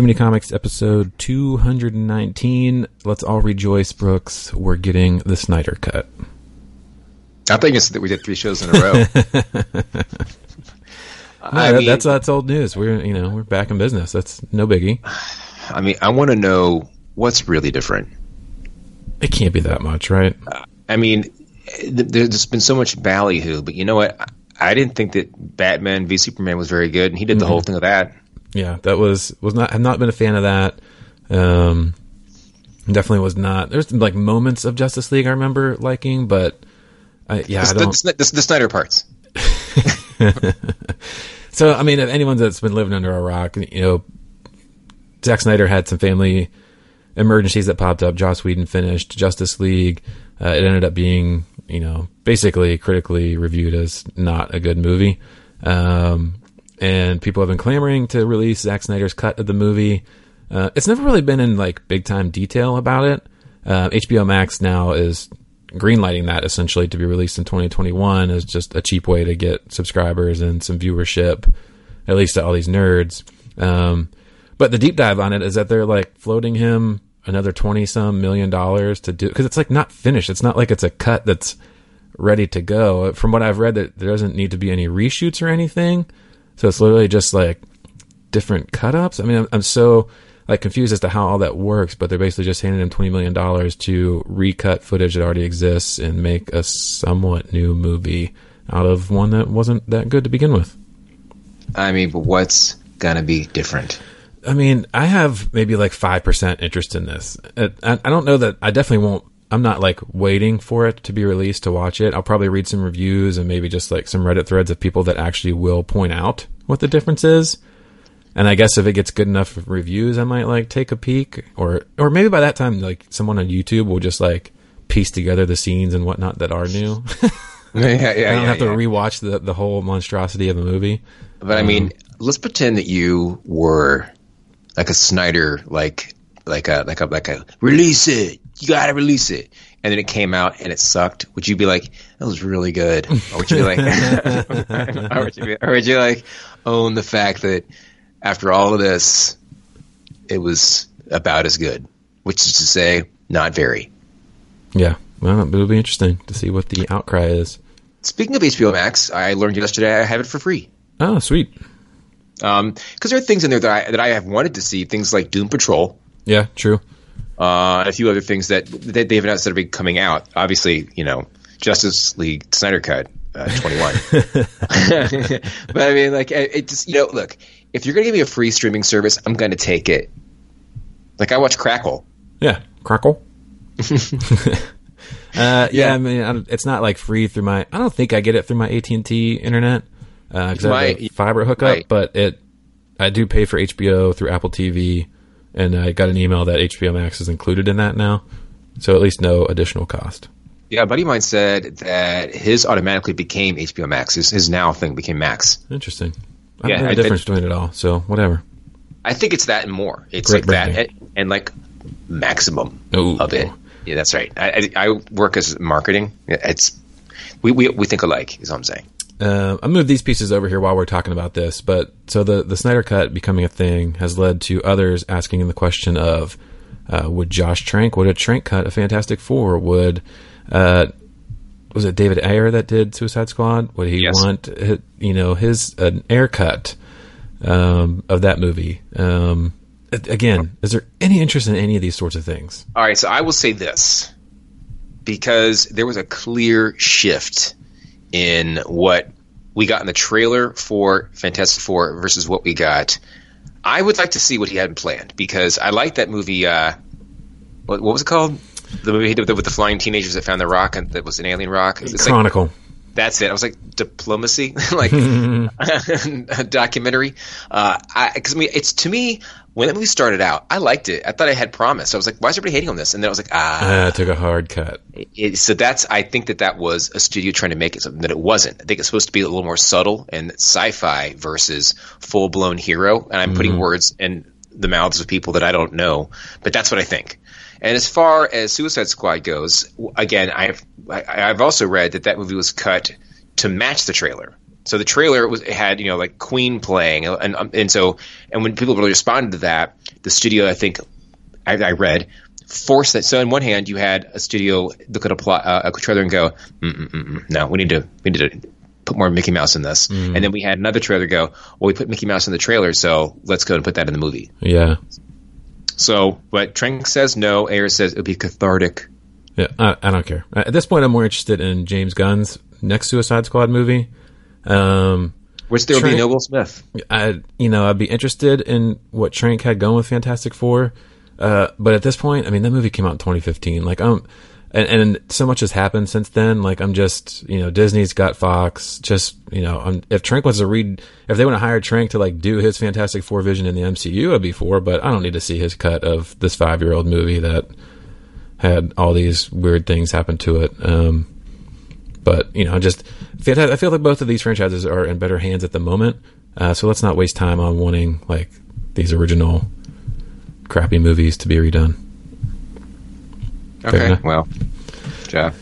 Too Many Comics, episode 219. Let's all rejoice, Brooks. We're getting the Snyder Cut. I think it's that we did three shows in a row. I mean, that's that's old news. We're you know we're back in business. That's no biggie. I mean, I want to know what's really different. It can't be that much, right? I mean, there's been so much ballyhoo, but you know what? I didn't think that Batman v Superman was very good, and he did the mm-hmm. whole thing of that. Yeah, that was was not. I've not been a fan of that. Um, definitely was not. There's like moments of Justice League I remember liking, but I, yeah, the, I don't. The, the, the Snyder parts. so I mean, if anyone that's been living under a rock, you know, Zack Snyder had some family emergencies that popped up. Joss Whedon finished Justice League. Uh, it ended up being, you know, basically critically reviewed as not a good movie. Um, and people have been clamoring to release Zack Snyder's cut of the movie. Uh, it's never really been in like big time detail about it. Uh, HBO Max now is greenlighting that essentially to be released in 2021 as just a cheap way to get subscribers and some viewership, at least to all these nerds. Um, but the deep dive on it is that they're like floating him another 20 some million dollars to do because it's like not finished. It's not like it's a cut that's ready to go. From what I've read, that there doesn't need to be any reshoots or anything. So it's literally just like different cut ups. I mean, I'm, I'm so like confused as to how all that works, but they're basically just handing him twenty million dollars to recut footage that already exists and make a somewhat new movie out of one that wasn't that good to begin with. I mean, but what's gonna be different? I mean, I have maybe like five percent interest in this. Uh, I, I don't know that I definitely won't. I'm not like waiting for it to be released to watch it. I'll probably read some reviews and maybe just like some Reddit threads of people that actually will point out what the difference is. And I guess if it gets good enough reviews, I might like take a peek, or or maybe by that time, like someone on YouTube will just like piece together the scenes and whatnot that are new. yeah, yeah, I don't yeah, have to rewatch the the whole monstrosity of the movie. But I mean, um, let's pretend that you were like a Snyder, like like a like a like a release it. You gotta release it. And then it came out and it sucked. Would you be like, that was really good? Or would you be like, or, would you be, or would you like own the fact that after all of this, it was about as good, which is to say, not very. Yeah, well, it'll be interesting to see what the outcry is. Speaking of HBO Max, I learned yesterday I have it for free. Oh, sweet. Because um, there are things in there that I, that I have wanted to see, things like Doom Patrol. Yeah, true. Uh, a few other things that, that they've announced that are coming out. Obviously, you know, Justice League Snyder Cut uh, 21. but I mean, like, it just, you know, look, if you're going to give me a free streaming service, I'm going to take it. Like I watch Crackle. Yeah, Crackle. uh, yeah, yeah, I mean, it's not like free through my. I don't think I get it through my AT and T internet because uh, I have a fiber hookup, right. but it. I do pay for HBO through Apple TV, and I got an email that HBO Max is included in that now, so at least no additional cost. Yeah, a buddy of mine said that his automatically became HBO Max. His, his now thing became Max. Interesting. I yeah, the difference between it all. So whatever. I think it's that and more. It's Great like branding. that and, and, like maximum Ooh. of it. Yeah, that's right. I, I, I, work as marketing. It's we, we we think alike. Is what I'm saying. Uh, I moved these pieces over here while we're talking about this, but so the the Snyder Cut becoming a thing has led to others asking the question of, uh, would Josh Trank, would a Trank cut a Fantastic Four? Would uh, was it David Ayer that did Suicide Squad? Would he yes. want you know his an Ayer cut um, of that movie? Um, again, is there any interest in any of these sorts of things? All right, so I will say this because there was a clear shift in what we got in the trailer for Fantastic Four versus what we got. I would like to see what he had planned because I like that movie. Uh, what, what was it called? the movie he did with the flying teenagers that found the rock and that was an alien rock. It's Chronicle. Like, that's it. I was like diplomacy, like a documentary. Because uh, I, I mean, it's to me when that movie started out, I liked it. I thought I had promise. I was like, why is everybody hating on this? And then I was like, ah, uh, took a hard cut. It, so that's I think that that was a studio trying to make it something that it wasn't. I think it's supposed to be a little more subtle and sci-fi versus full blown hero. And I'm mm-hmm. putting words in the mouths of people that I don't know, but that's what I think. And as far as Suicide Squad goes, again, I've I, have also read that that movie was cut to match the trailer. So the trailer was had you know like Queen playing, and um, and so and when people really responded to that, the studio, I think, I, I read, forced that. So, on one hand, you had a studio look at a plot, uh, a trailer and go, "No, we need to, we need to put more Mickey Mouse in this." Mm. And then we had another trailer go, "Well, we put Mickey Mouse in the trailer, so let's go and put that in the movie." Yeah. So, but Trank says no. Ayers says it would be cathartic. Yeah, I, I don't care. At this point, I'm more interested in James Gunn's next Suicide Squad movie. Um, Which still be Trank- no Will Smith. I, you know, I'd be interested in what Trank had going with Fantastic Four. Uh, but at this point, I mean, that movie came out in 2015. Like, I'm, and, and so much has happened since then. Like, I'm just, you know, Disney's got Fox. Just, you know, I'm, if Trank wants to read, if they want to hire Trank to like do his Fantastic Four vision in the MCU, I'd be for. But I don't need to see his cut of this five year old movie that had all these weird things happen to it. Um, but you know, just fantastic. I feel like both of these franchises are in better hands at the moment. Uh, so let's not waste time on wanting like these original crappy movies to be redone. Okay, well, yeah.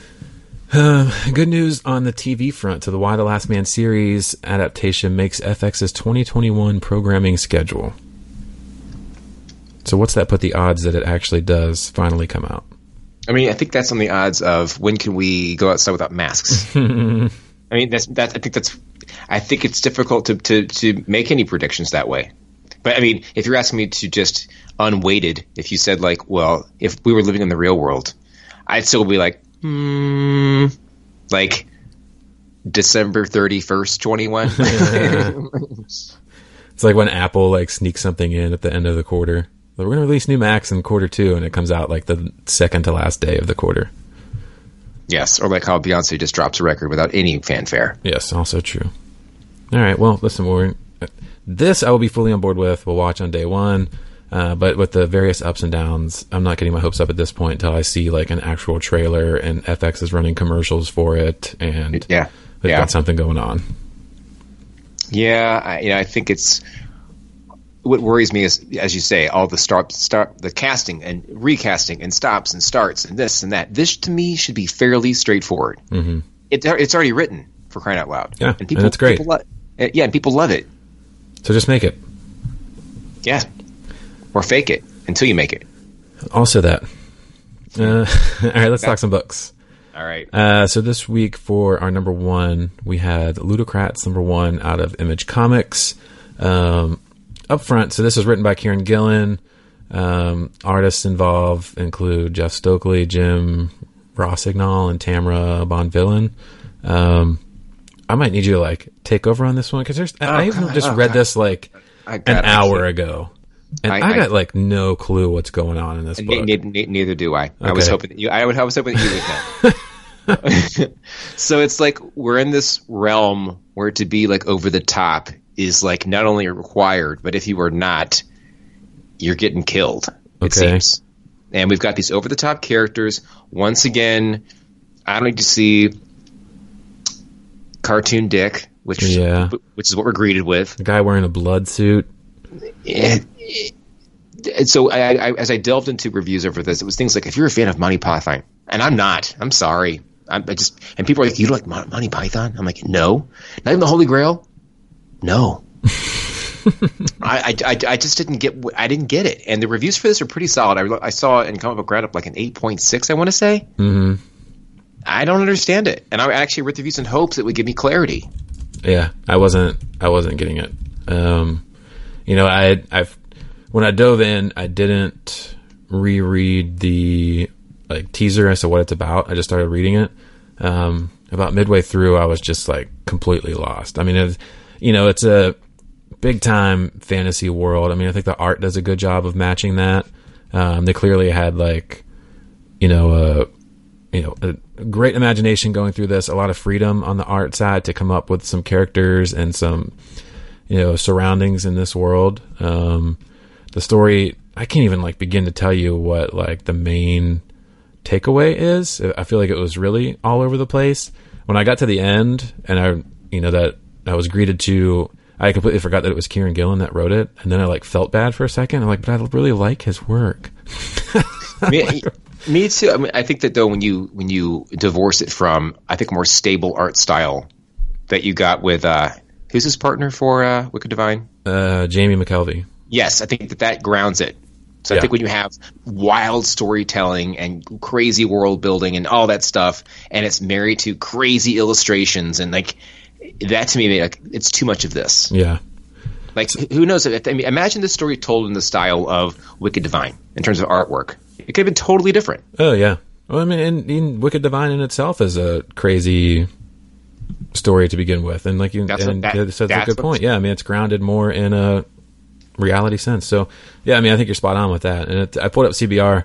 Uh, good news on the TV front. So the Y the Last Man series adaptation makes FX's 2021 programming schedule. So what's that put the odds that it actually does finally come out? I mean, I think that's on the odds of when can we go outside without masks. I mean, that's that. I think that's. I think it's difficult to, to to make any predictions that way. But I mean, if you're asking me to just unweighted, if you said like, well, if we were living in the real world, I'd still be like, hmm, like December thirty first, twenty one. It's like when Apple like sneaks something in at the end of the quarter. We're going to release new Macs in quarter two, and it comes out like the second to last day of the quarter. yes, or like how Beyonce just drops a record without any fanfare. Yes, also true. All right, well, listen, we're, this I will be fully on board with. We'll watch on day one. Uh, but with the various ups and downs, I'm not getting my hopes up at this point until I see like an actual trailer and FX is running commercials for it and Yeah, they've yeah. got something going on. Yeah, I, you know, I think it's what worries me is, as you say, all the start, start, the casting and recasting and stops and starts and this and that. This to me should be fairly straightforward. Mm-hmm. It, it's already written for crying out loud. Yeah, and it's great. People lo- uh, yeah, and people love it. So just make it. Yeah, or fake it until you make it. Also that. Uh, all right, let's talk some books. All right. Uh, so this week for our number one, we had Ludocrats number one out of Image Comics. Um, up front, so this is written by Kieron Gillen. Um, artists involved include Jeff Stokely, Jim Rossignol, and Tamra Bonvillain. Um, I might need you to like take over on this one because there's. I, I even just oh, read God. this like an hour ago, and I, I- I- got like no clue what's going on in this book. ne- ne- neither do I. I was hoping that you. I would. I was hoping that you would know. so it's like we're in this realm where to be like over the top is like not only required, but if you are not, you're getting killed. It seems. And we've got these over the top characters. Once again, I don't need to see cartoon dick, which Yeah. which is what we're greeted with. The guy wearing a blood suit. it, it- and so I, I, as I delved into reviews over this, it was things like if you're a fan of Monty Python, and I'm not, I'm sorry, I'm, I just and people are like, you like Mon- Monty Python? I'm like, no, not even the Holy Grail, no. I, I, I, I just didn't get I didn't get it, and the reviews for this are pretty solid. I, I saw in Comic Book Roundup like an eight point six, I want to say. Mm-hmm. I don't understand it, and I actually read the reviews in hopes it would give me clarity. Yeah, I wasn't. I wasn't getting it. Um, you know, I I've when I dove in, I didn't reread the like teaser as to what it's about. I just started reading it. Um, about midway through, I was just like completely lost. I mean, it's, you know, it's a big time fantasy world. I mean, I think the art does a good job of matching that. Um, they clearly had like, you know, a you know, a great imagination going through this, a lot of freedom on the art side to come up with some characters and some, you know, surroundings in this world. Um, the story, I can't even like begin to tell you what like the main takeaway is. I feel like it was really all over the place. When I got to the end and I, you know, that I was greeted to, I completely forgot that it was Kieron Gillen that wrote it. And then I like felt bad for a second. I'm like, but I really like his work. me, me too. I, mean, I think that though, when you when you divorce it from, I think more stable art style that you got with uh, who's his partner for uh, Wicked Divine? Uh, Jamie McKelvie. Yes, I think that that grounds it So I Yeah. think when you have wild storytelling and crazy world building and all that stuff, and it's married to crazy illustrations and like that to me, like it's too much of this. Yeah. Like who knows? If, I mean, imagine this story told in the style of Wicked Divine in terms of artwork. It could have been totally different. Oh yeah. Well, I mean, and, and Wicked Divine in itself is a crazy story to begin with, and like you, That's and that- that's, that's a good point. Yeah, I mean, it's grounded more in a reality sense. So yeah, I mean, I think you're spot on with that. And it, I pulled up CBR.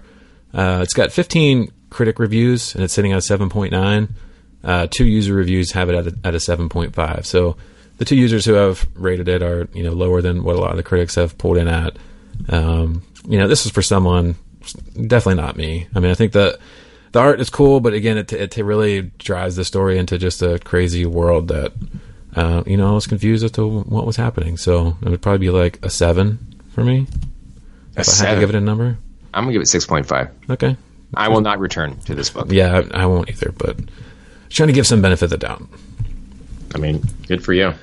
Uh, it's got 15 critic reviews, and it's sitting at a 7.9. Uh, two user reviews have it at a, at a 7.5. So the two users who have rated it are you know lower than what a lot of the critics have pulled in at. Um, you know, this is for someone definitely not me. I mean, I think the the art is cool, but again, it it really drives the story into just a crazy world that uh, you know I was confused as to what was happening. So it would probably be like a seven for me. A if I had to give it a number, I'm gonna give it six point five. okay. I will not return to this book. Yeah, I, I won't either, but trying to give some benefit of the doubt. I mean, good for you.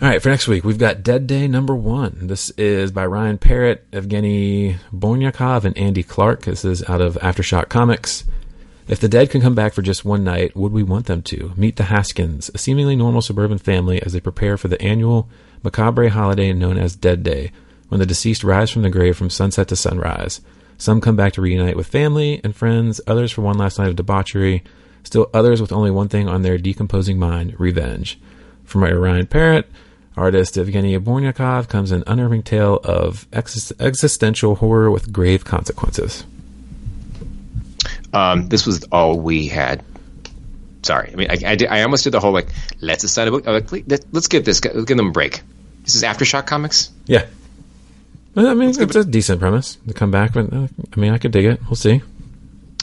All right, for next week, we've got Dead Day number one. This is by Ryan Parrott, Evgeny Bornyakov, and Andy Clark. This is out of Aftershock Comics. If the dead can come back for just one night, would we want them to? Meet the Haskins, a seemingly normal suburban family, as they prepare for the annual macabre holiday known as Dead Day, when the deceased rise from the grave from sunset to sunrise. Some come back to reunite with family and friends, others for one last night of debauchery, still others with only one thing on their decomposing mind revenge. From writer Ryan Parrott, artist Evgeny Bornyakov comes an unnerving tale of ex- existential horror with grave consequences. Um, this was all we had. Sorry, I mean, I, I, did, I almost did the whole like, let's assign a book. I'm like, let- let's give this, guy- let's give them a break. This is Aftershock Comics. Yeah. I mean, it's a decent premise to come back, but uh, I mean, I could dig it. We'll see.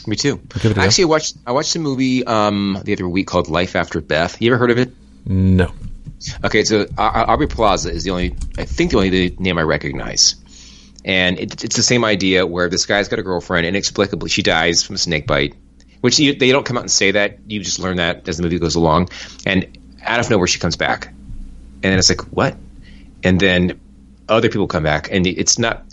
Me too. give it a go. Actually, I watched I watched a movie um, the other week called Life After Beth. You ever heard of it? No. Okay, so uh, Aubrey Plaza is the only, I think the only name I recognize. And it, it's the same idea where this guy's got a girlfriend, inexplicably she dies from a snake bite, which you, they don't come out and say that. You just learn that as the movie goes along. And out of nowhere, she comes back. And then it's like, what? And then other people come back, and it's not.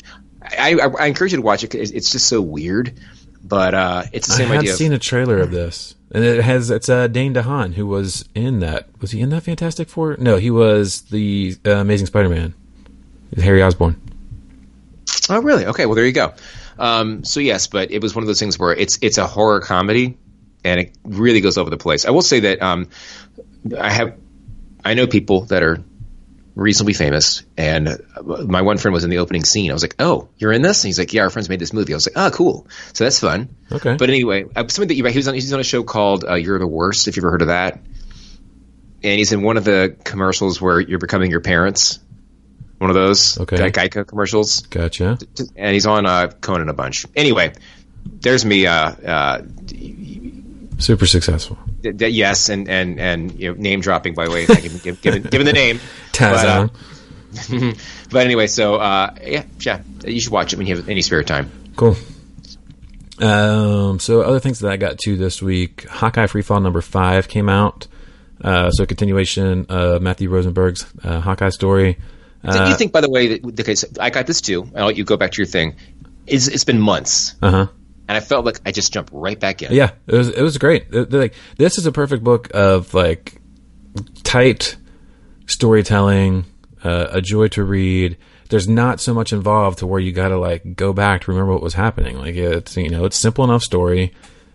I, I, I encourage you to watch it. 'cause it's just so weird, but uh, it's the same had idea. of- seen a trailer of this, and it has it's uh, Dane DeHaan who was in that. Was he in that Fantastic Four? No, he was the uh, Amazing Spider-Man. Harry Osborn. Oh, really? Okay. Well, there you go. Um, so yes, but it was one of those things where it's it's a horror comedy, and it really goes over the place. I will say that um, I have I know people that are reasonably famous, and my one friend was in the opening scene. I was like, "Oh, you're in this?" And he's like, "Yeah, our friends made this movie." I was like, "Oh, cool." So that's fun. Okay. But anyway, uh, something that you he was on he's on a show called uh, "You're the Worst." If you've ever heard of that, and he's in one of the commercials where you're becoming your parents. One of those Okay. Ge- Geico commercials Gotcha. and he's on uh, Conan a bunch. Anyway, there's me. Uh, uh, Super successful. Th- th- yes, and and and you know, name dropping by the way, if I can give, given, given the name. But, uh, but anyway, so uh, yeah, yeah, you should watch it when you have any spare time. Cool. Um, so other things that I got to this week, Hawkeye Freefall number five came out. Uh, so a continuation of Matthew Rosenberg's uh, Hawkeye story. Do Uh, you think, by the way, that okay, so I got this too. I'll let you go back to your thing. It's, it's been months, Uh huh. And I felt like I just jumped right back in. Yeah, it was it was great. Like this is a perfect book of like tight storytelling, uh, a joy to read. There's not so much involved to where you got to like go back to remember what was happening. Like it's you know it's simple enough story,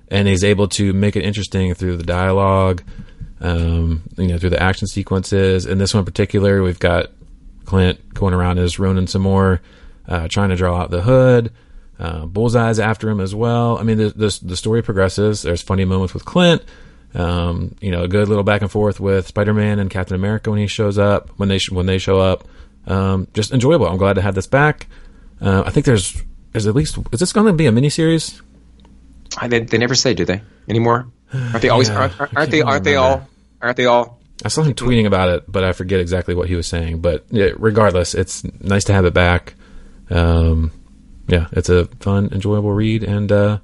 and he's able to make it interesting through the dialogue, um, you know through the action sequences. In this one in particular, we've got Clint going around as Ronin some more, uh, trying to draw out the hood. Uh, Bullseye's after him as well. I mean, the, the the story progresses. There's funny moments with Clint. Um, you know, a good little back and forth with Spider-Man and Captain America when he shows up. When they sh- when they show up, um, just enjoyable. I'm glad to have this back. Uh, I think there's there's at least is this going to be a miniseries? I, they, they never say, do they anymore? Aren't they always? Yeah, aren't, aren't can't they? Aren't they all? Aren't they all? I saw him tweeting about it, but I forget exactly what he was saying. But yeah, regardless, it's nice to have it back. Um, yeah, it's a fun, enjoyable read, and uh,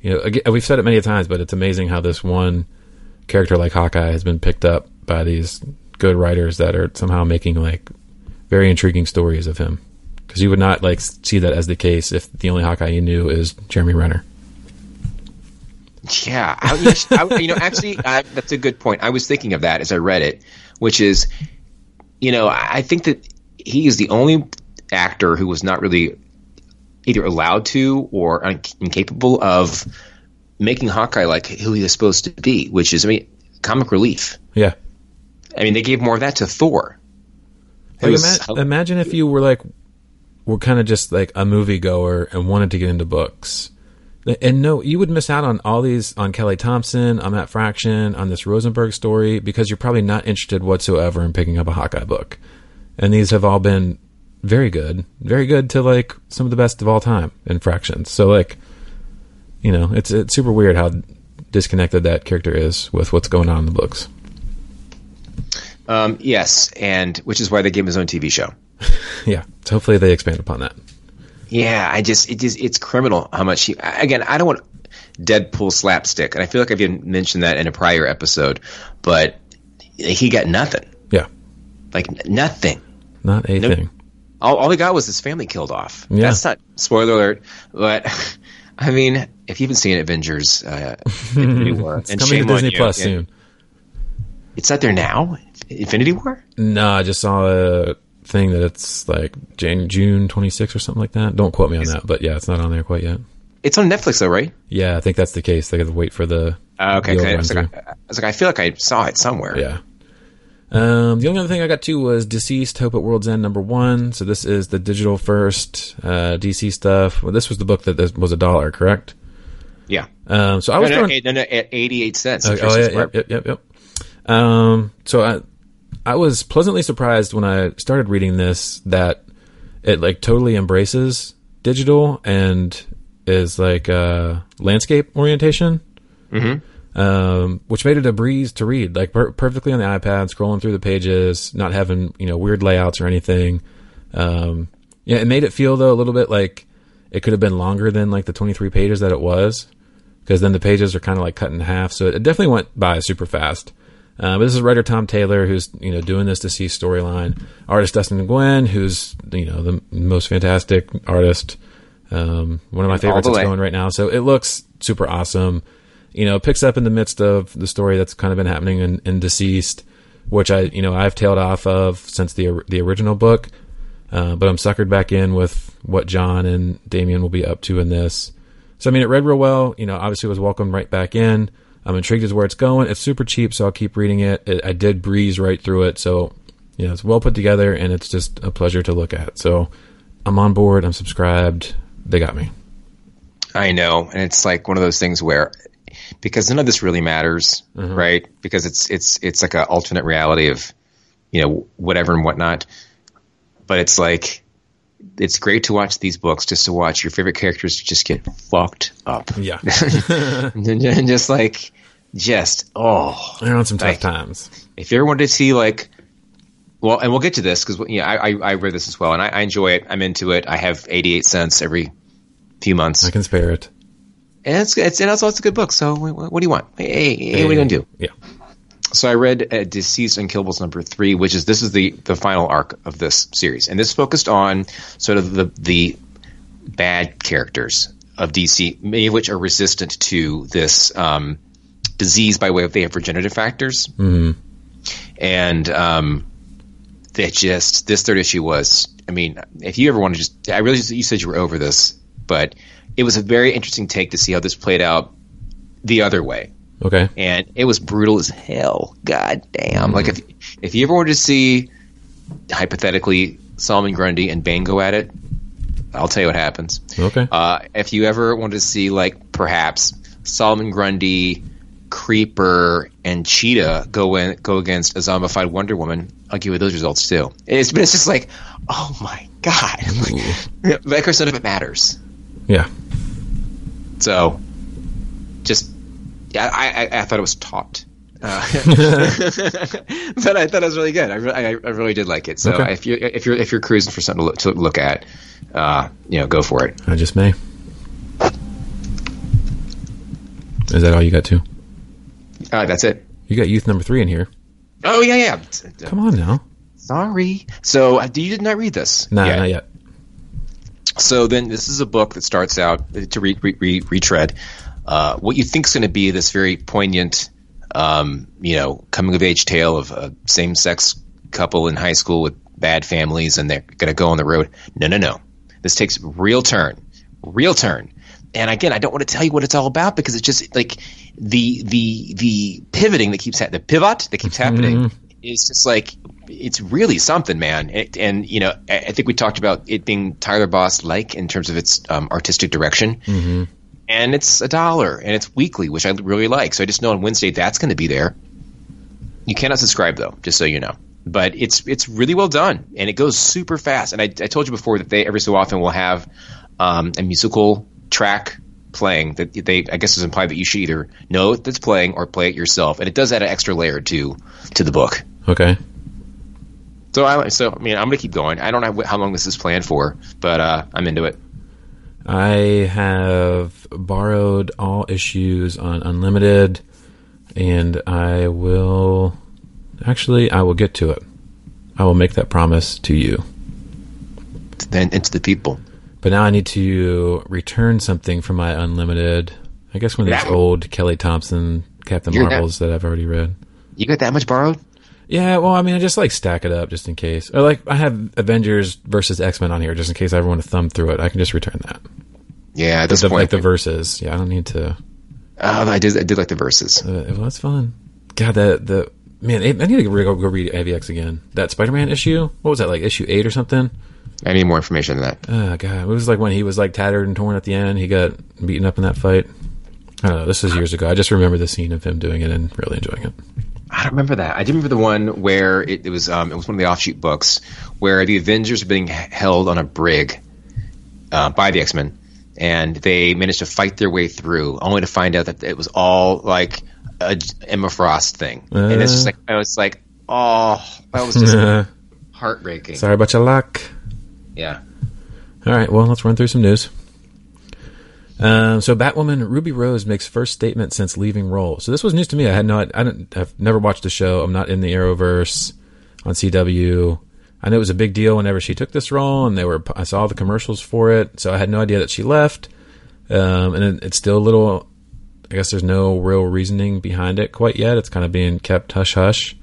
you know, again, we've said it many times, but it's amazing how this one character like Hawkeye has been picked up by these good writers that are somehow making like very intriguing stories of him. because you would not like see that as the case if the only Hawkeye you knew is Jeremy Renner. Yeah, I, yes, I, you know, actually, I, that's a good point. I was thinking of that as I read it, which is, you know, I think that he is the only actor who was not really either allowed to or incapable of making Hawkeye like who he was supposed to be, which is, I mean, comic relief. Yeah. I mean, they gave more of that to Thor. Like, was- ima- imagine if you were like, were kind of just like a moviegoer and wanted to get into books. And no, you would miss out on all these on Kelly Thompson, on Matt Fraction, on this Rosenberg story because you're probably not interested whatsoever in picking up a Hawkeye book. And these have all been very good, very good to like some of the best of all time in Fractions. So like, you know, it's it's super weird how disconnected that character is with what's going on in the books. um, yes, and which is why they gave him his own TV show. Yeah, so hopefully they expand upon that. Yeah, I just it just it's criminal how much he again. I don't want Deadpool slapstick, and I feel like I've even mentioned that in a prior episode, but he got nothing, Yeah, like nothing. not a Nope. thing. All, all he got was his family killed off. Yeah. That's not spoiler alert, but I mean, if you haven't seen Avengers, uh, Infinity War, It's and coming to Disney you, Plus soon. It's not there now. Infinity War. No, I just saw a thing that it's like Jan- June 26th or something like that. Don't quote me on that, but yeah, it's not on there quite yet. It's on Netflix though, right? Yeah, I think that's the case. They got to wait for the Uh, okay, okay. I was, like. I was like, I feel like I saw it somewhere. Yeah. Um, the only other thing I got to was DCeased Hope at World's End number one. So this is the digital first uh, DC stuff. Well, this was the book that was a dollar, correct? yeah. Um, so I was no, going. eight- no, no, at eighty-eight cents. Oh, oh, yeah, yep, yep, yep, yep. Um, so I, I was pleasantly surprised when I started reading this that it like totally embraces digital and is like uh, landscape orientation, mm-hmm. Um, which made it a breeze to read, like per- perfectly on the iPad, scrolling through the pages, not having you know weird layouts or anything. Um, yeah, it made it feel though a little bit like it could have been longer than like the 23 pages that it was because then the pages are kind of like cut in half. So it definitely went by super fast. Uh, but this is writer Tom Taylor who's you know doing this to see storyline. Artist Dustin Nguyen, who's you know the most fantastic artist, um, one of my favorites that's way. going right now. So it looks super awesome. You know, picks up in the midst of the story that's kind of been happening in, in DCeased, which I you know I've tailed off of since the the original book. Uh, but I'm suckered back in with what John and Damian will be up to in this. So I mean, it read real well. You know, obviously was welcomed right back in. I'm intrigued as where it's going. It's super cheap, so I'll keep reading it. it. I did breeze right through it, so you know it's well put together, and it's just a pleasure to look at. So I'm on board. I'm subscribed. They got me. I know, and it's like one of those things where because none of this really matters, Mm-hmm. right? Because it's it's it's like an alternate reality of you know whatever and whatnot. But it's like it's great to watch these books just to watch your favorite characters just get fucked up, Yeah, and just like just oh they're on some tough Like- times. if you ever wanted to see like well and we'll get to this because yeah I, I I read this as well and I, I enjoy it i'm into it i have 88 cents every few months I can spare it. And it's it's and also it's a good book so what, do you want? Hey, hey, hey what are you gonna do? Yeah, so i read uh, DCeased unkillables number three which is this is the the final arc of this series. And this focused on sort of the the bad characters of dc many of which are resistant to this um, disease by way of they have regenerative factors. And um, that just this third issue was. I mean, if you ever want to just, I really you said you were over this, but it was a very interesting take to see how this played out the other way, okay. and it was brutal as hell. God damn! Like if if you ever wanted to see hypothetically Solomon Grundy and Bane go at it, I'll tell you what happens. Okay. Uh, if you ever wanted to see like perhaps Solomon Grundy, Creeper, and Cheetah go in go against a zombified Wonder Woman, I'll give you those results too. It's but it's just like, oh my god, like, like I said, if it matters. yeah. So, just yeah, I I, I thought it was taut. Uh, but I thought it was really good. I, re- I, I really did like it. So Okay. if you if you're if you're cruising for something to look, to look at, uh, you know, go for it. I just may. Is that all you got too? Uh, that's it. You got youth number three in here. Oh yeah, yeah. Come on now. Sorry. So, uh, you did not read this? Nah, not yet. So then, this is a book that starts out to re- re- re- retread uh, what you think is going to be this very poignant, um, you know, coming of age tale of a same sex couple in high school with bad families, and they're going to go on the road. No, no, no. This takes real turn, real turn. And again, I don't want to tell you what it's all about because it's just like the the the pivoting that keeps ha- the pivot that keeps happening is just like it's really something, man. It, and you know, I, I think we talked about it being Tyler Boss like in terms of its um, artistic direction. And it's a dollar, and it's weekly, which I really like. So I just know on Wednesday that's going to be there. You cannot subscribe though, just so you know. But it's it's really well done, and it goes super fast. And I, I told you before that they every so often will have um, a musical track playing that they I guess is implied that you should either know that's playing or play it yourself, and it does add an extra layer to to the book. Okay. So I so I mean I'm gonna keep going. I don't know how long this is planned for, but uh, I'm into it. I have borrowed all issues on Unlimited, and I will actually I will get to it. I will make that promise to you. Then into the people. But now I need to return something from my Unlimited. I guess one of these old Kelly Thompson Captain Marvels that I've already read. You got that much borrowed? Yeah, well, I mean, I just like stack it up just in case. Or like I have Avengers versus X Men on here just in case I ever want to thumb through it. I can just return that. Yeah, at this The, point, like the verses. Yeah, I don't need to. oh, I did I did like the verses. Uh, well, that's fun. God, the the man, I need to go, go read AVX again. That Spider Man issue. What was that like? Issue eight or something? I need more information than that. Oh god, it was like when he was like tattered and torn at the end. He got beaten up in that fight. I don't know. This is years ago. I just remember the scene of him doing it and really enjoying it. I don't remember that. I do remember the one where it, it was um, it was one of the offshoot books where the Avengers are being held on a brig uh, by the X Men, and they managed to fight their way through, only to find out that it was all like a Emma Frost thing. and it's just like I was like, oh, that was just heartbreaking. Sorry about your luck. Yeah. All right, well, let's run through some news. Um, so Batwoman Ruby Rose makes first statement since leaving role. So this was news to me. I had no, I didn't, I've never watched the show. I'm not in the Arrowverse on CW. I know it was a big deal whenever she took this role, and they were. I saw the commercials for it, so I had no idea that she left. Um, and it, it's still a little. I guess there's no real reasoning behind it quite yet. It's kind of being kept hush hush.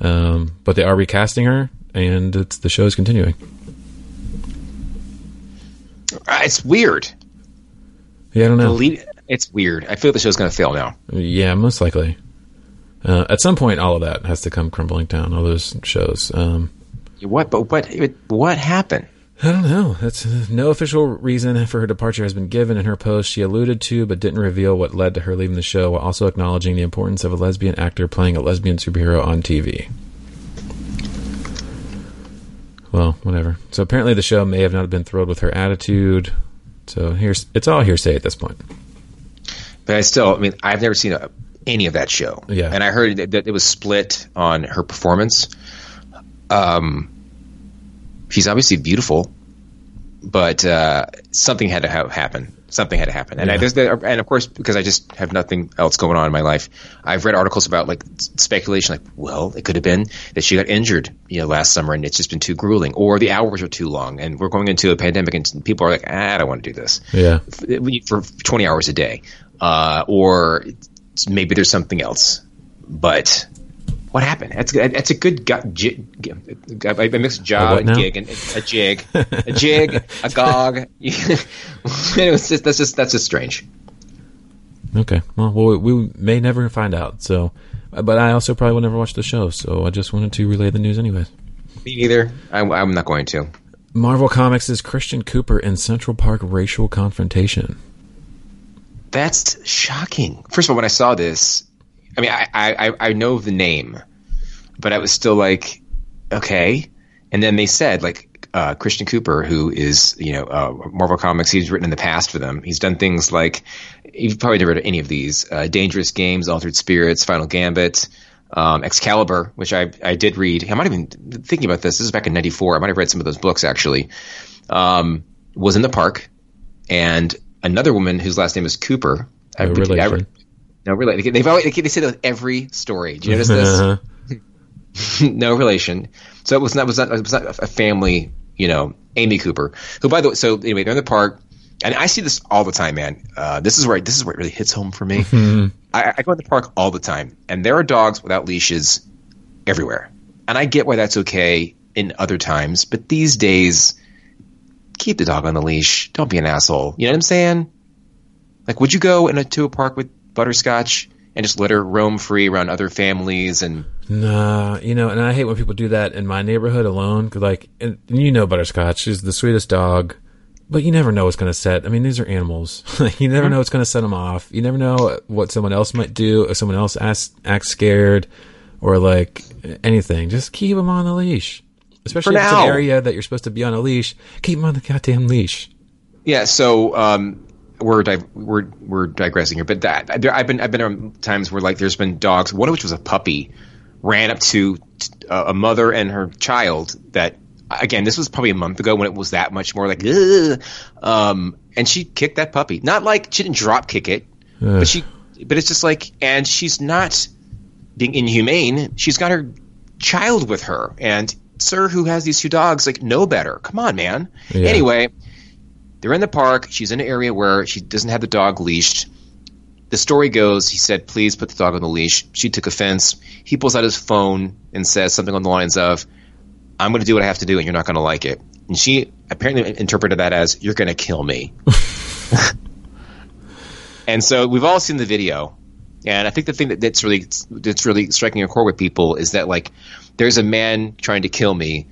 Um, but they are recasting her, and it's the is continuing. It's weird. Yeah, I don't know. lead, it's weird. I feel like the show's going to fail now. Yeah, most likely. Uh, at some point, all of that has to come crumbling down. All those shows. Um, What? But what? What happened? I don't know. That's uh, no official reason for her departure has been given in her post. She alluded to, but didn't reveal what led to her leaving the show, while also acknowledging the importance of a lesbian actor playing a lesbian superhero on TV. Well, whatever. So apparently, the show may have not been thrilled with her attitude. So here's it's all hearsay at this point. But I still, I mean, I've never seen a, any of that show. Yeah. And I heard that, it was split on her performance. Um, she's obviously beautiful, but uh, something had to ha- happen. Something had to happen, and I, there's the, and of course because I just have nothing else going on in my life, I've read articles about like speculation, like well, it could have been that she got injured, you know, last summer, and it's just been too grueling, or the hours are too long, and we're going into a pandemic, and people are like, ah, I don't want to do this Yeah. for 20 hours a day, uh, or maybe there's something else. But what happened? That's that's a good gut. Jig, I mixed A and gig and a jig, a jig, a gog. it was just that's just that's just strange. Okay. Well, we, we may never find out. So, but I also probably will never watch the show. So I just wanted to relay the news, anyways. Me neither. I, I'm not going to. Marvel Comics' is Christian Cooper in Central Park racial confrontation. That's shocking. First of all, when I saw this, I mean, I, I, I- know the name, but I was still like, okay. And then they said, like, uh, Christian Cooper, who is, you know, uh, Marvel Comics, he's written in the past for them. He's done things like, you've probably never read any of these uh, Dangerous Games, Altered Spirits, Final Gambit, um, Excalibur, which I, I did read. I might have been thinking about this. This is back in 94. I might have read some of those books, actually. Um, was in the park. And another woman whose last name is Cooper. I- No I-. no relation. They've always, they say that with every story. Do you notice this? No relation. So it was not was not it was not a family, you know, Amy Cooper, who by the way, so anyway, they're in the park, and I see this all the time, man. Uh, this is where this is where it really hits home for me. I, I go in the park all the time, and there are dogs without leashes everywhere, and I get why that's okay in other times, but these days, keep the dog on the leash. Don't be an asshole. You know what I'm saying? Like, would you go in a, to a park with Butterscotch and just let her roam free around other families and Nah, you know, and I hate when people do that in my neighborhood alone. Cause like, and you know, Butterscotch she's the sweetest dog, but you never know what's going to set. I mean, these are animals. you never know what's going to set them off. You never know what someone else might do if someone else acts, acts scared or like anything. Just keep them on the leash. Especially if it's an area that you're supposed to be on a leash. Keep them on the goddamn leash. Yeah, so um, we're di- we're we're digressing here, but that there, I've been I've been on times where like there's been dogs, one of which was a puppy, ran up to uh, a mother and her child. That again, this was probably a month ago when it was that much more like, um, and she kicked that puppy. Not like she didn't drop kick it, but she, but it's just like, and she's not being inhumane. She's got her child with her, and sir, who has these two dogs, like know better. Come on, man. Yeah. Anyway, they're in the park. She's in an area where she doesn't have the dog leashed. The story goes, he said, please put the dog on the leash. She took offense. He pulls out his phone and says something on the lines of, I'm going to do what I have to do and you're not going to like it. And she apparently interpreted that as, you're going to kill me. and so we've all seen the video. And I think the thing that, that's really that's really striking a chord with people is that like there's a man trying to kill me.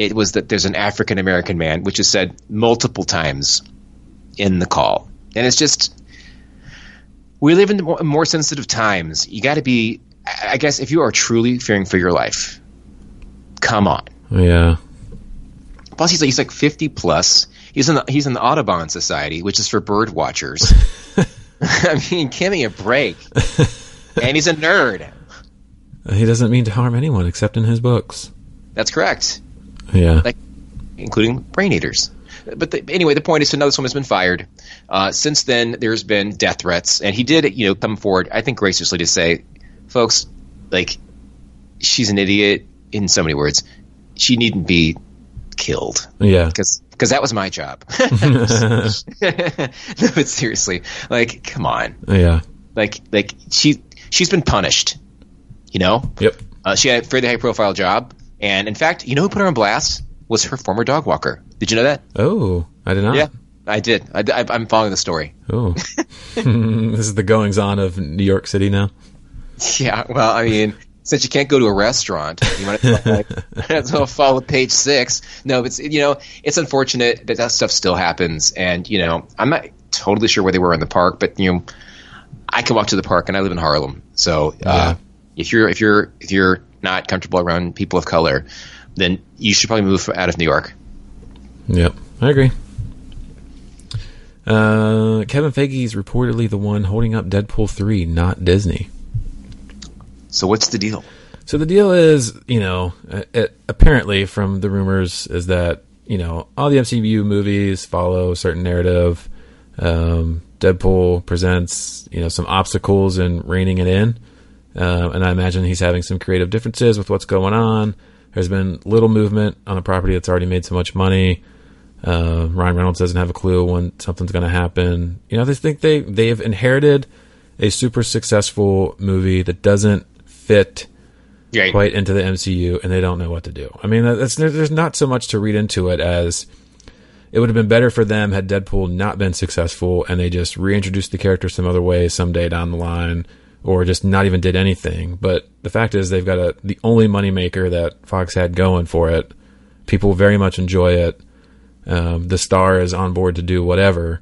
It was that there's an African American man, which is said multiple times in the call, and it's just we live in more, sensitive times. You got to be, I I guess, if you are truly fearing for your life, come on. Yeah. Plus, he's like, he's like 50 plus. He's in the he's in the Audubon Society, which is for bird watchers. I mean, give me a break. and he's a nerd. He doesn't mean to harm anyone except in his books. That's correct, Yeah. like including brain eaters. But the, anyway, the point is, now this woman's been fired. Uh, since then, there's been death threats, and he did, you know, come forward. I think graciously to say, folks, like, she's an idiot in so many words. She needn't be killed. yeah. because because that was my job. no, but seriously, like, come on, Yeah. like, like she she's been punished. You know, Yep. uh, she had a fairly high profile job, and in fact, you know who put her on blast was her former dog walker. Did you know that? Oh, I did not. Yeah, I did. I, am following the story. Oh. this is the goings on of New York City now. Yeah, well, I mean. Since you can't go to a restaurant, you might as well, might as well follow page six. No, it's you know it's unfortunate that that stuff still happens, and you know I'm not totally sure where they were in the park, but you know I can walk to the park, and I live in Harlem, so uh, Yeah. if you're if you're if you're not comfortable around people of color, then you should probably move out of New York. Yep. I agree. Uh, Kevin Feige is reportedly the one holding up Deadpool 3, not Disney. So what's the deal? So the deal is, you know, uh, it, apparently from the rumors is that you know all the MCU movies follow a certain narrative. Um, Deadpool presents you know some obstacles in reining it in, uh, and I imagine he's having some creative differences with what's going on. There's been little movement on a property that's already made so much money. Uh, Ryan Reynolds doesn't have a clue when something's going to happen. You know, they think they they've inherited a super successful movie that doesn't fit Right. quite into the MCU, and they don't know what to do. I mean, that's there's not so much to read into it as it would have been better for them had Deadpool not been successful, and they just reintroduced the character some other way someday down the line, or just not even did anything. But the fact is, they've got a the only moneymaker that Fox had going for it. People very much enjoy it. Um, the star is on board to do whatever,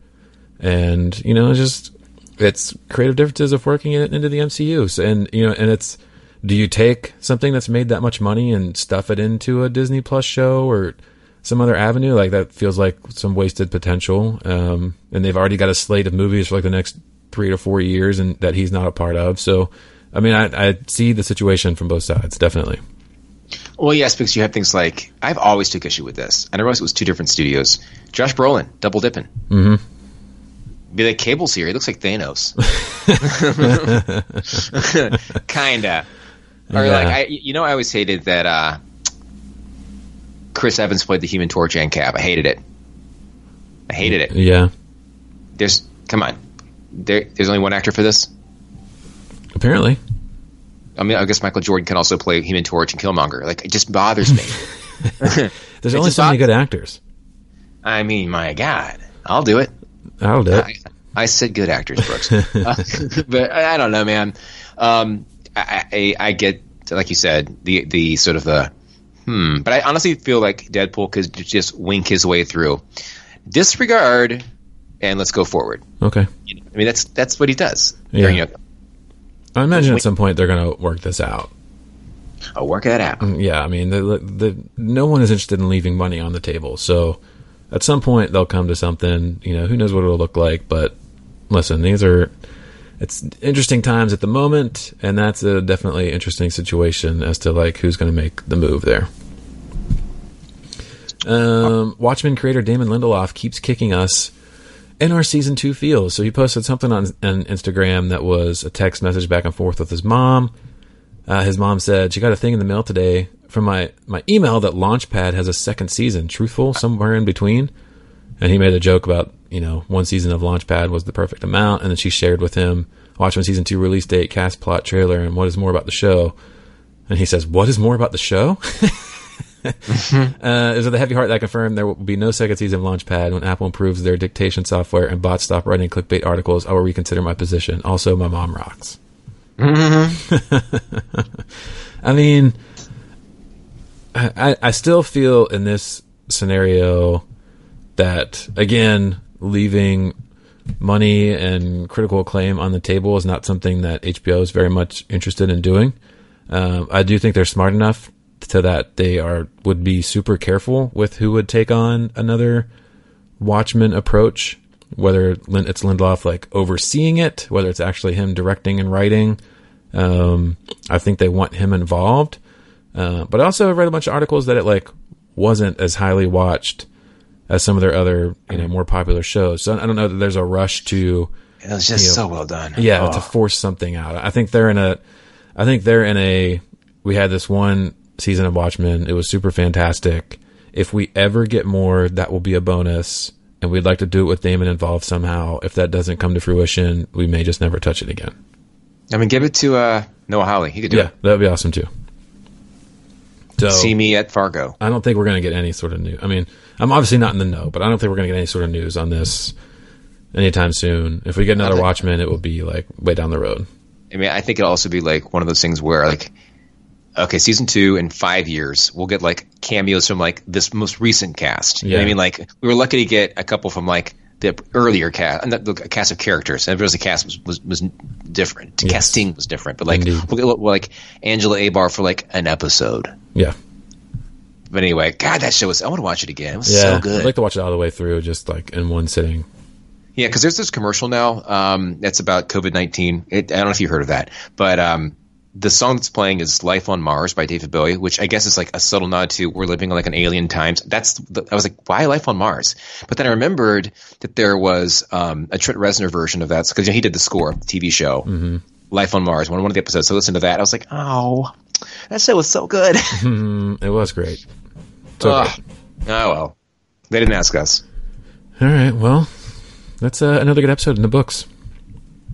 and you know, it's just it's creative differences of working it into the MCU. So, and you know, and it's do you take something that's made that much money and stuff it into a Disney Plus show or some other avenue? Like that feels like some wasted potential. Um, and they've already got a slate of movies for like the next three to four years, and that he's not a part of. So, I mean, I, I see the situation from both sides, definitely. Well, yes, because you have things like I've always took issue with this, and I realized it was two different studios. Josh Brolin, double dipping. Mm-hmm. Be like Cable's here. He looks like Thanos. Kinda. Or Yeah. like I, you know, I always hated that. uh Chris Evans played the Human Torch and Cap. I hated it. I hated it. Yeah. There's come on. There, there's only one actor for this. Apparently. I mean, I guess Michael Jordan can also play Human Torch and Killmonger. Like, it just bothers me. There's only so many good actors. I mean, my God, I'll do it. I'll do it. I, I said good actors, Brooks. Uh, but I, I don't know, man. Um, I, I, I get, like you said, the the sort of the hmm. But I honestly feel like Deadpool could just wink his way through. Disregard and let's go forward. Okay. I mean, that's that's what he does. Yeah. Or, you know, I imagine at some point they're going to work this out. I'll work that out. Yeah, I mean, the, the no one is interested in leaving money on the table. So at some point they'll come to something. You know, who knows what it'll look like? But listen, these are it's interesting times at the moment, and that's a definitely interesting situation as to like who's going to make the move there. Um, Watchmen creator Damon Lindelof keeps kicking us in our season two feels. So he posted something on, on Instagram that was a text message back and forth with his mom. Uh, his mom said she got a thing in the mail today from my my email that Launchpad has a second season. Truthful, somewhere in between. And he made a joke about you know one season of Launchpad was the perfect amount, and then she shared with him Watchmen season two release date, cast, plot, trailer, and what is more about the show. And he says, "What is more about the show?" uh, is with a heavy heart that I confirm there will be no second season of Launchpad when Apple improves their dictation software and bots stop writing clickbait articles. I will reconsider my position. Also, my mom rocks. I mean, I, I- I still feel in this scenario that again leaving money and critical acclaim on the table is not something that HBO is very much interested in doing. Um, I do think they're smart enough to that they are would be super careful with who would take on another Watchmen approach, whether it's Lindelof like overseeing it, whether it's actually him directing and writing. Um, I think they want him involved. Uh, but I also read a bunch of articles that it like wasn't as highly watched as some of their other you know more popular shows. So I don't know that there's a rush to It was just Yeah. so well done. yeah Oh. to force something out. I think they're in a I think they're in a we had this one season of Watchmen. It was super fantastic. If we ever get more, that will be a bonus. And we'd like to do it with Damon involved somehow. If that doesn't come to fruition, we may just never touch it again. I mean, give it to uh, Noah Hawley. He could do Yeah, it. that would be awesome too. So See me at Fargo. I don't think we're going to get any sort of news. I mean, I'm obviously not in the know, but I don't think we're going to get any sort of news on this anytime soon. If we get another Watchmen, it will be like way down the road. I mean, I think it'll also be like one of those things where like, okay, season two in five years, we'll get like cameos from like this most recent cast. You know what I mean? Like we were lucky to get a couple from like the earlier cast, not the cast of characters. And the cast was, was, was different. Yes. Casting was different, but like we'll get well, like Angela Abar for like an episode. Yeah. But anyway, God, that show was. I want to watch it again. It was Yeah. so good. I'd like to watch it all the way through, just like in one sitting. Yeah, because there's this commercial now um, that's about COVID nineteen. I don't know if you heard of that, but um, the song that's playing is "Life on Mars" by David Bowie, which I guess is like a subtle nod to we're living in like an alien times. That's the, I was like, why life on Mars? But then I remembered that there was um, a Trent Reznor version of that because you know, he did the score, of the TV show, Mm-hmm. Life on Mars, one one of the episodes. So I listened to that. I was like, oh, that show was so good. Mm, it was great. So Ugh. great. oh well, they didn't ask us. All right. Well, that's uh, another good episode in the books.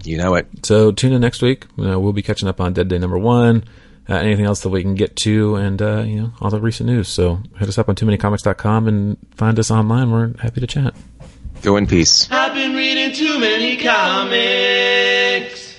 You know it. So tune in next week. Uh, we'll be catching up on Dead Day number one. Uh, anything else that we can get to, and uh, you know all the recent news. So hit us up on too many comics.com and find us online. We're happy to chat. Go in peace. I've been reading too many comics.